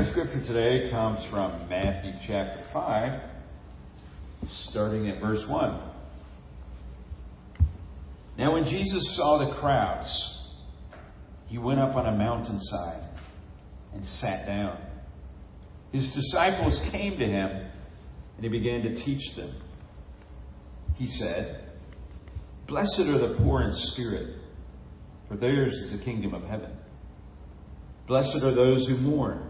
Our scripture today comes from Matthew chapter 5, starting at verse 1. Now, when Jesus saw the crowds, he went up on a mountainside and sat down. His disciples came to him, and he began to teach them. He said, Blessed are the poor in spirit, for theirs is the kingdom of heaven. Blessed are those who mourn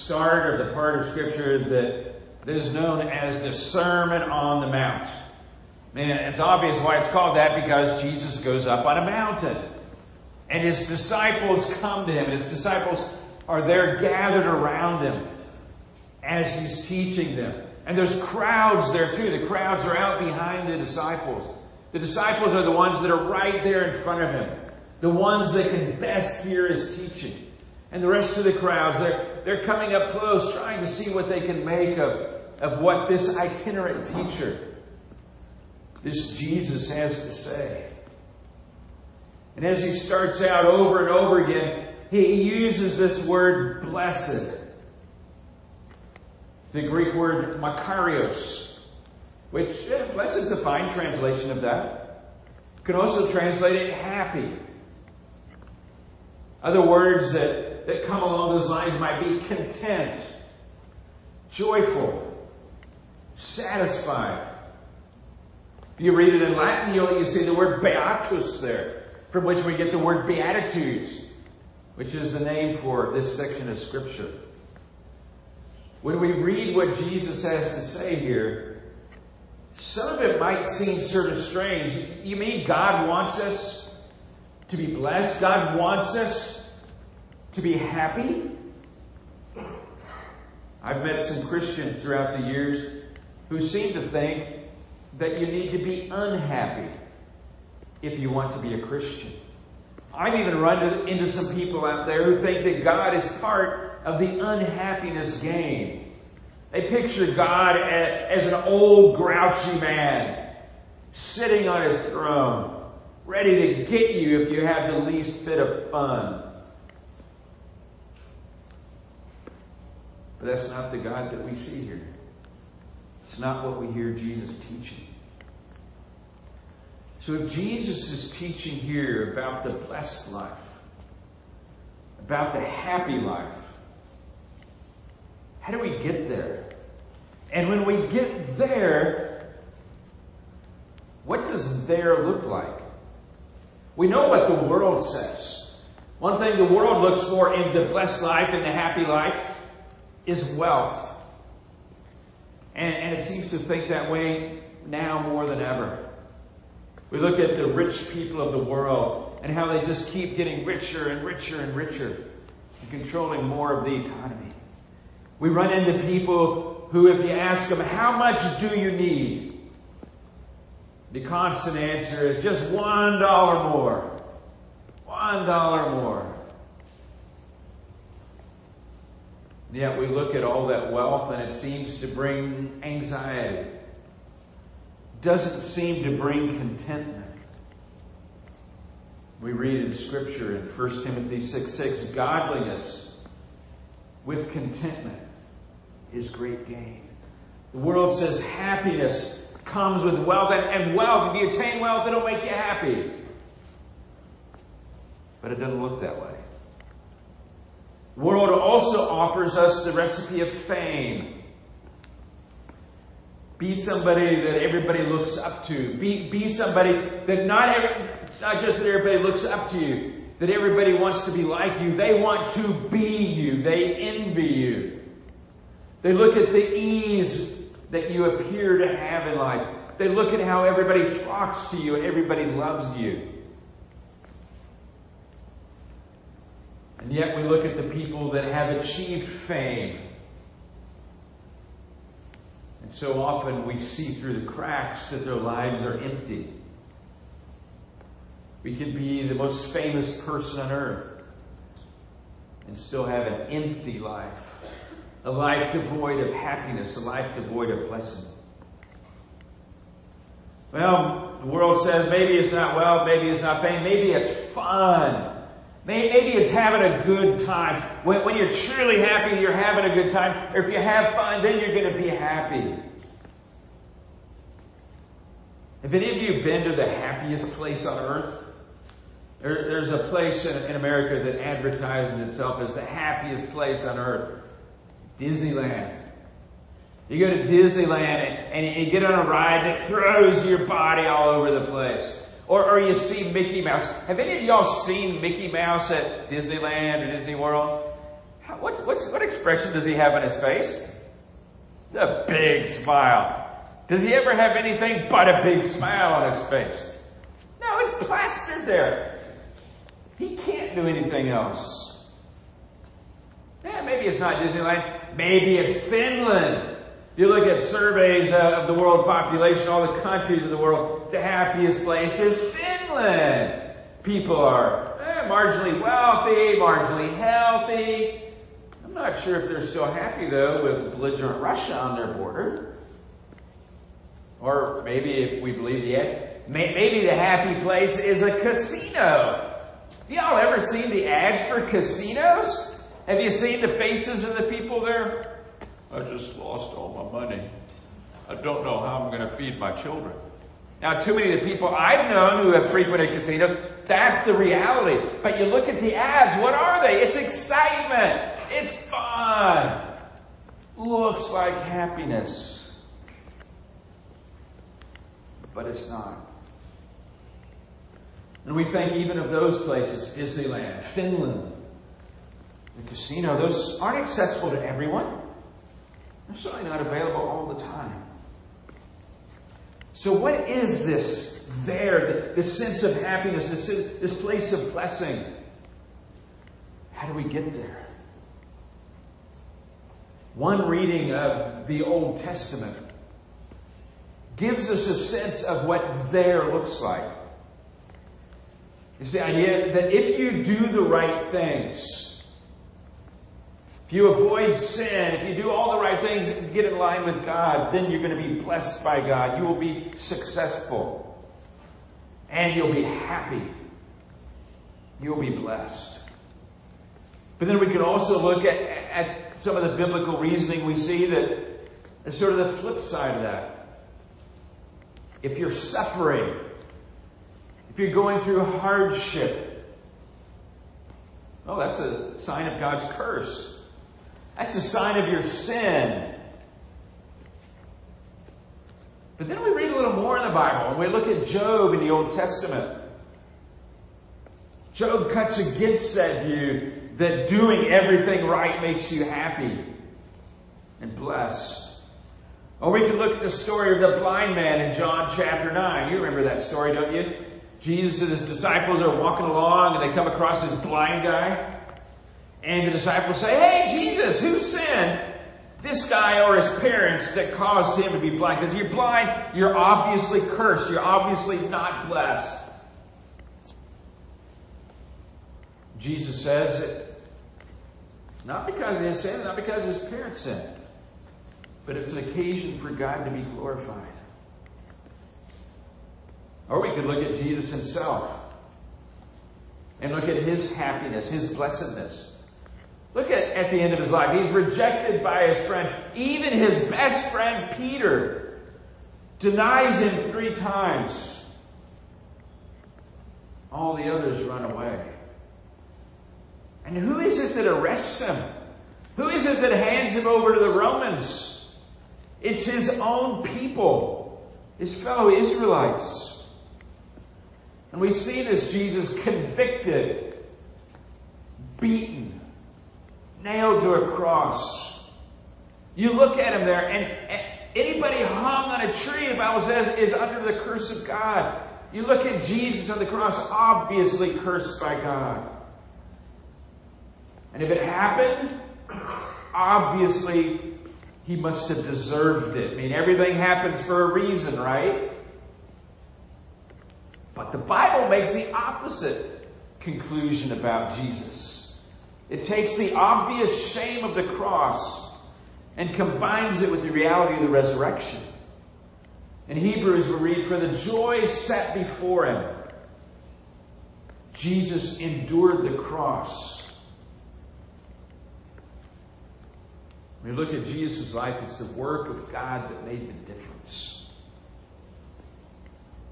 start of the part of Scripture that, that is known as the Sermon on the Mount. Man, it's obvious why it's called that because Jesus goes up on a mountain. And his disciples come to him. His disciples are there gathered around him as he's teaching them. And there's crowds there too. The crowds are out behind the disciples. The disciples are the ones that are right there in front of him. The ones that can best hear his teaching. And the rest of the crowds, they're, they're coming up close, trying to see what they can make of, of what this itinerant teacher, this Jesus, has to say. And as he starts out over and over again, he uses this word blessed. The Greek word makarios, which, yeah, blessed is a fine translation of that. You can also translate it happy. Other words that that come along those lines might be content, joyful, satisfied. If you read it in Latin, you'll you see the word beatus there, from which we get the word beatitudes, which is the name for this section of Scripture. When we read what Jesus has to say here, some of it might seem sort of strange. You mean God wants us to be blessed? God wants us to be happy. I've met some Christians throughout the years who seem to think that you need to be unhappy if you want to be a Christian. I've even run into some people out there who think that God is part of the unhappiness game. They picture God as an old grouchy man sitting on his throne, ready to get you if you have the least bit of fun. But that's not the God that we see here. It's not what we hear Jesus teaching. So if Jesus is teaching here about the blessed life, about the happy life, how do we get there? And when we get there, what does there look like? We know what the world says. One thing the world looks for in the blessed life and the happy life is wealth. And, and it seems to think that way now more than ever. We look at the rich people of the world and how they just keep getting richer and richer and richer and controlling more of the economy. We run into people who, if you ask them, how much do you need? The constant answer is just one dollar more. One dollar more. And yet we look at all that wealth and it seems to bring anxiety. Doesn't seem to bring contentment. We read in Scripture in 1 Timothy 6 6, godliness with contentment is great gain. The world says happiness comes with wealth. And, wealth, if you attain wealth, it'll make you happy. But it doesn't look that way. World also offers us the recipe of fame. Be somebody that everybody looks up to. Be, be somebody that not, every, not just that everybody looks up to you, that everybody wants to be like you. They want to be you. They envy you. They look at the ease that you appear to have in life. They look at how everybody flocks to you and everybody loves you. And yet we look at the people that have achieved fame. And so often we see through the cracks that their lives are empty. We can be the most famous person on earth and still have an empty life. A life devoid of happiness, a life devoid of blessing. Well, the world says maybe it's not well, maybe it's not pain, maybe it's fun. Maybe it's having a good time. When, when you're truly happy, you're having a good time. Or if you have fun, then you're going to be happy. Have any of you been to the happiest place on earth? There, there's a place in, in America that advertises itself as the happiest place on earth Disneyland. You go to Disneyland and, and you get on a ride that throws your body all over the place. Or, or you see Mickey Mouse. Have any of y'all seen Mickey Mouse at Disneyland or Disney World? How, what, what's, what expression does he have on his face? A big smile. Does he ever have anything but a big smile on his face? No, it's plastered there. He can't do anything else. Yeah, maybe it's not Disneyland. Maybe it's Finland. You look at surveys of the world population, all the countries of the world, the happiest place is Finland. People are eh, marginally wealthy, marginally healthy. I'm not sure if they're still happy, though, with belligerent Russia on their border. Or maybe if we believe the ads, maybe the happy place is a casino. Have y'all ever seen the ads for casinos? Have you seen the faces of the people there? I just lost all my money. I don't know how I'm going to feed my children. Now, too many of the people I've known who have frequented casinos, that's the reality. But you look at the ads, what are they? It's excitement. It's fun. Looks like happiness. But it's not. And we think even of those places, Disneyland, Finland, the casino, those aren't accessible to everyone. They're certainly not available all the time. So, what is this there, this sense of happiness, this, this place of blessing? How do we get there? One reading of the Old Testament gives us a sense of what there looks like. It's the idea that if you do the right things, if you avoid sin, if you do all the right things and get in line with God, then you're going to be blessed by God. You will be successful. And you'll be happy. You'll be blessed. But then we can also look at, at some of the biblical reasoning we see that is sort of the flip side of that. If you're suffering, if you're going through hardship, oh, that's a sign of God's curse. That's a sign of your sin. But then we read a little more in the Bible and we look at Job in the Old Testament. Job cuts against that view that doing everything right makes you happy and blessed. Or we can look at the story of the blind man in John chapter 9. You remember that story, don't you? Jesus and his disciples are walking along and they come across this blind guy. And the disciples say, Hey, Jesus, who sinned? This guy or his parents that caused him to be blind. Because you're blind, you're obviously cursed. You're obviously not blessed. Jesus says it not because of his sin, not because his parents sinned, but it's an occasion for God to be glorified. Or we could look at Jesus himself and look at his happiness, his blessedness. Look at, at the end of his life. He's rejected by his friend, even his best friend Peter. denies him three times. All the others run away. And who is it that arrests him? Who is it that hands him over to the Romans? It's his own people, his fellow Israelites. And we see this Jesus convicted, beaten, nailed to a cross. You look at him there, and anybody hung on a tree, the Bible says, is under the curse of God. You look at Jesus on the cross, obviously cursed by God. And if it happened, obviously he must have deserved it. I mean, everything happens for a reason, right? But the Bible makes the opposite conclusion about Jesus. It takes the obvious shame of the cross and combines it with the reality of the resurrection. In Hebrews, we read, For the joy set before him, Jesus endured the cross When we look at Jesus' life, it's the work of God that made the difference.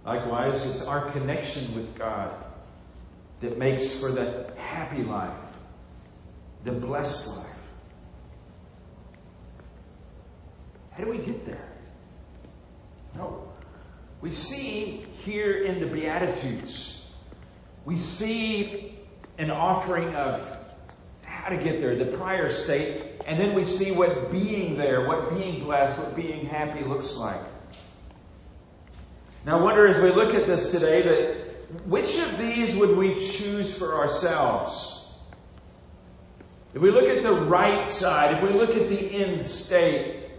Likewise, it's our connection with God that makes for the happy life, the blessed life. How do we get there? No. We see here in the Beatitudes, we see an offering of how to get there, the prior state, and then we see what being there, what being blessed, what being happy looks like. Now, I wonder as we look at this today that which of these would we choose for ourselves? If we look at the right side, if we look at the end state,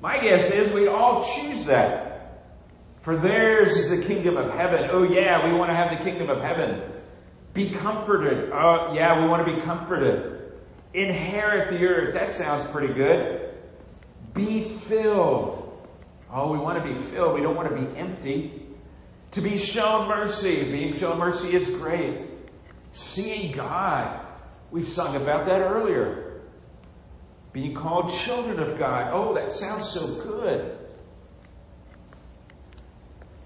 my guess is we all choose that. For theirs is the kingdom of heaven. Oh, yeah, we want to have the kingdom of heaven. Be comforted. Oh, yeah, we want to be comforted. Inherit the earth. That sounds pretty good. Be filled. Oh, we want to be filled. We don't want to be empty. To be shown mercy. Being shown mercy is great. Seeing God. We sung about that earlier. Being called children of God. Oh, that sounds so good.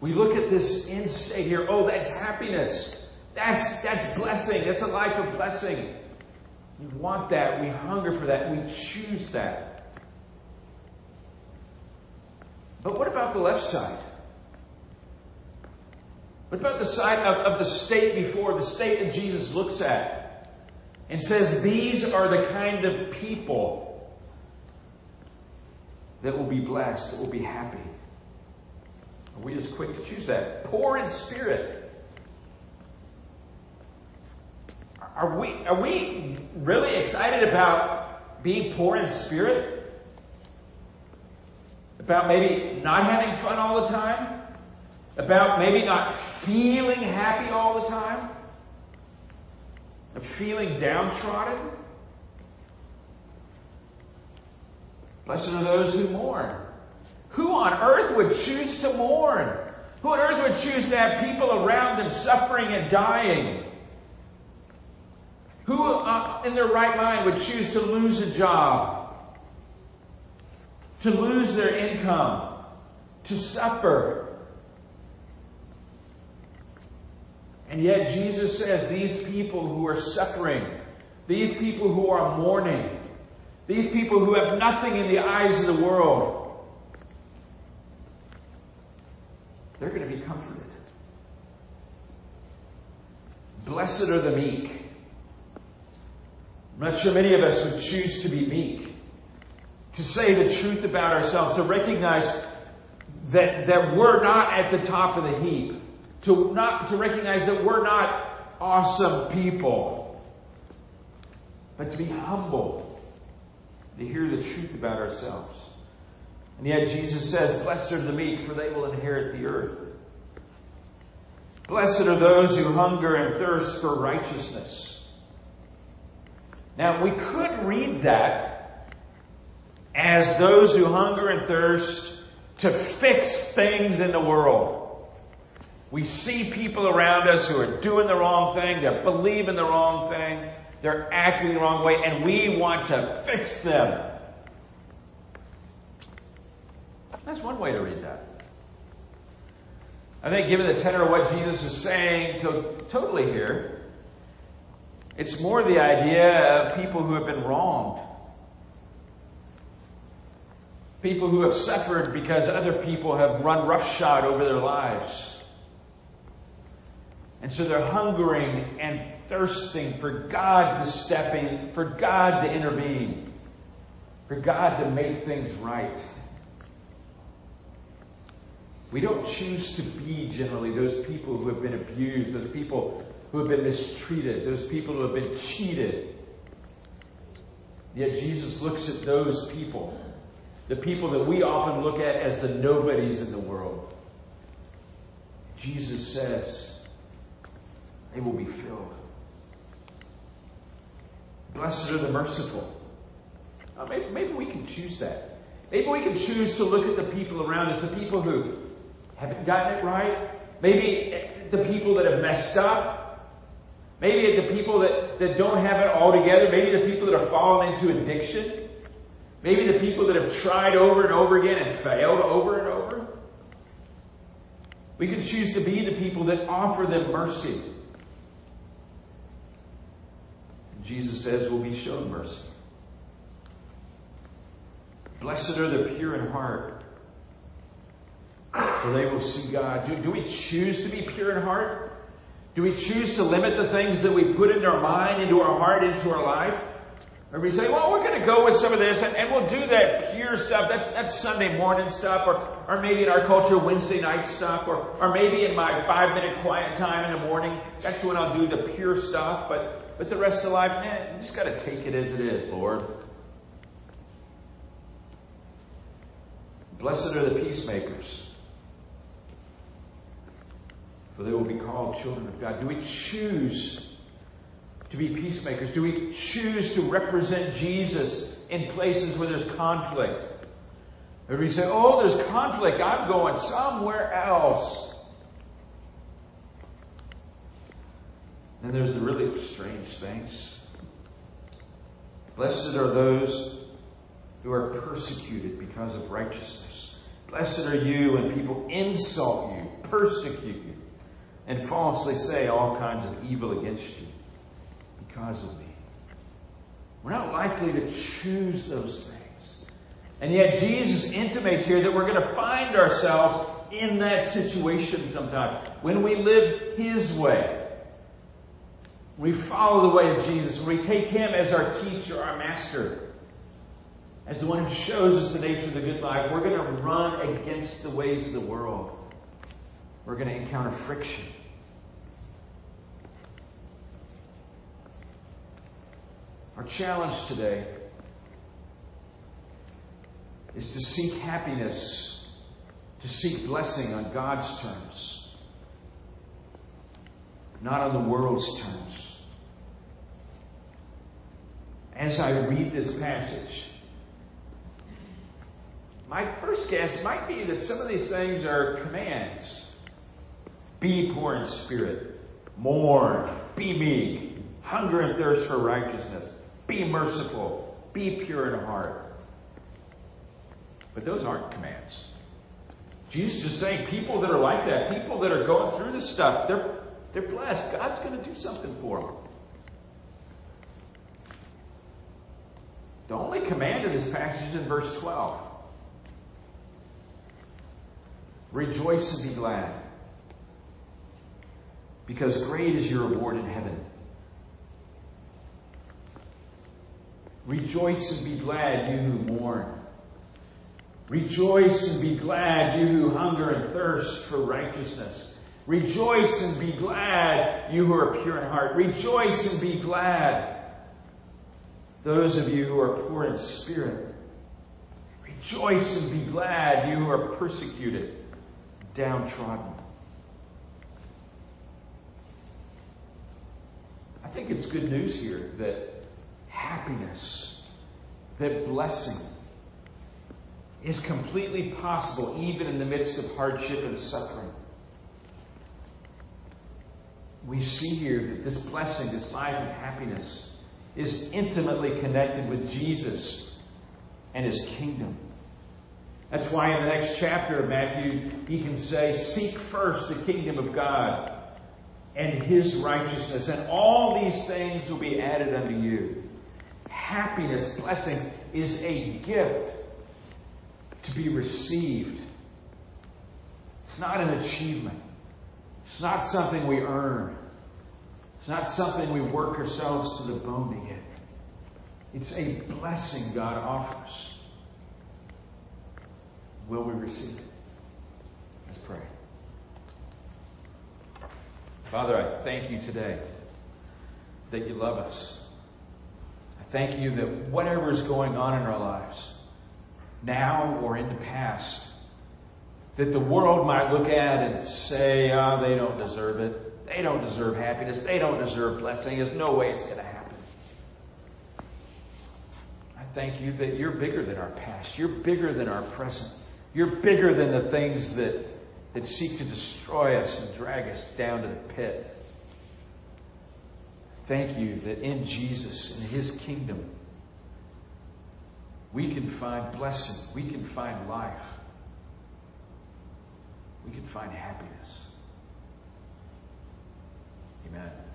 We look at this end state here. Oh, that's happiness. That's, that's blessing. That's a life of blessing. We want that. We hunger for that. We choose that. But what about the left side? What about the side of, of the state before, the state that Jesus looks at and says, These are the kind of people that will be blessed, that will be happy? Are we as quick to choose that? Poor in spirit. Are we, are we really excited about being poor in spirit? About maybe not having fun all the time? About maybe not feeling happy all the time? Of feeling downtrodden? Blessed are those who mourn. Who on earth would choose to mourn? Who on earth would choose to have people around them suffering and dying? Who uh, in their right mind would choose to lose a job, to lose their income, to suffer? And yet Jesus says these people who are suffering, these people who are mourning, these people who have nothing in the eyes of the world, they're going to be comforted. Blessed are the meek. I'm not sure many of us would choose to be meek, to say the truth about ourselves, to recognize that, that we're not at the top of the heap, to, not, to recognize that we're not awesome people, but to be humble, to hear the truth about ourselves. And yet Jesus says, Blessed are the meek, for they will inherit the earth. Blessed are those who hunger and thirst for righteousness now, we could read that as those who hunger and thirst to fix things in the world. We see people around us who are doing the wrong thing, they're believing the wrong thing, they're acting the wrong way, and we want to fix them. That's one way to read that. I think, given the tenor of what Jesus is saying to, totally here, it's more the idea of people who have been wronged. People who have suffered because other people have run roughshod over their lives. And so they're hungering and thirsting for God to step in, for God to intervene, for God to make things right. We don't choose to be generally those people who have been abused, those people who have been mistreated, those people who have been cheated. Yet Jesus looks at those people, the people that we often look at as the nobodies in the world. Jesus says, they will be filled. Blessed are the merciful. Uh, maybe, maybe we can choose that. Maybe we can choose to look at the people around us, the people who haven't gotten it right. Maybe the people that have messed up. Maybe the people that, that don't have it all together. Maybe the people that have fallen into addiction. Maybe the people that have tried over and over again and failed over and over. We can choose to be the people that offer them mercy. Jesus says we'll be shown mercy. Blessed are the pure in heart, for they will see God. Do, do we choose to be pure in heart? Do we choose to limit the things that we put into our mind, into our heart, into our life? Or we say, well, we're going to go with some of this and, and, we'll do that pure stuff. That's, that's Sunday morning stuff, or, or maybe in our culture, Wednesday night stuff, or, or maybe in my five minute quiet time in the morning. That's when I'll do the pure stuff. But, but the rest of life, man, you just got to take it as it is, Lord. Blessed are the peacemakers for they will be called children of God. Do we choose to be peacemakers? Do we choose to represent Jesus in places where there's conflict? Or do we say, oh, there's conflict, I'm going somewhere else? And there's the really strange things. Blessed are those who are persecuted because of righteousness. Blessed are you when people insult you, persecute you and falsely say all kinds of evil against you because of me. We're not likely to choose those things. And yet, Jesus intimates here that we're going to find ourselves in that situation sometime when we live His way. We follow the way of Jesus. We take Him as our teacher, our master, as the one who shows us the nature of the good life. We're going to run against the ways of the world. We're going to encounter friction. Our challenge today is to seek happiness, to seek blessing on God's terms, not on the world's terms. As I read this passage, my first guess might be that some of these things are commands. Be poor in spirit, mourn, be meek, hunger and thirst for righteousness. Be merciful. Be pure in heart. But those aren't commands. Jesus is saying people that are like that, people that are going through this stuff, they're, they're blessed. God's going to do something for them. The only command in this passage is in verse 12. Rejoice and be glad, because great is your reward in heaven. Rejoice and be glad, you who mourn. Rejoice and be glad, you who hunger and thirst for righteousness. Rejoice and be glad, you who are pure in heart. Rejoice and be glad, those of you who are poor in spirit. Rejoice and be glad, you who are persecuted, downtrodden. I think it's good news here that happiness, that blessing is completely possible even in the midst of hardship and suffering. We see here that this blessing, this life of happiness, is intimately connected with Jesus and his kingdom. That's why in the next chapter of Matthew, he can say, Seek first the kingdom of God and his righteousness, and all these things will be added unto you. Happiness, blessing, is a gift to be received. It's not an achievement. It's not something we earn. It's not something we work ourselves to the bone to get. It's a blessing God offers. Will we receive it? Let's pray. Father, I thank you today that you love us. I thank you that whatever is going on in our lives, now or in the past, that the world might look at and say, oh, they don't deserve it. They don't deserve happiness. They don't deserve blessing. There's no way it's going to happen. I thank you that you're bigger than our past. You're bigger than our present. You're bigger than the things that, that seek to destroy us and drag us down to the pit. Thank you that in Jesus, in his kingdom, we can find blessing, we can find life, we can find happiness. Amen.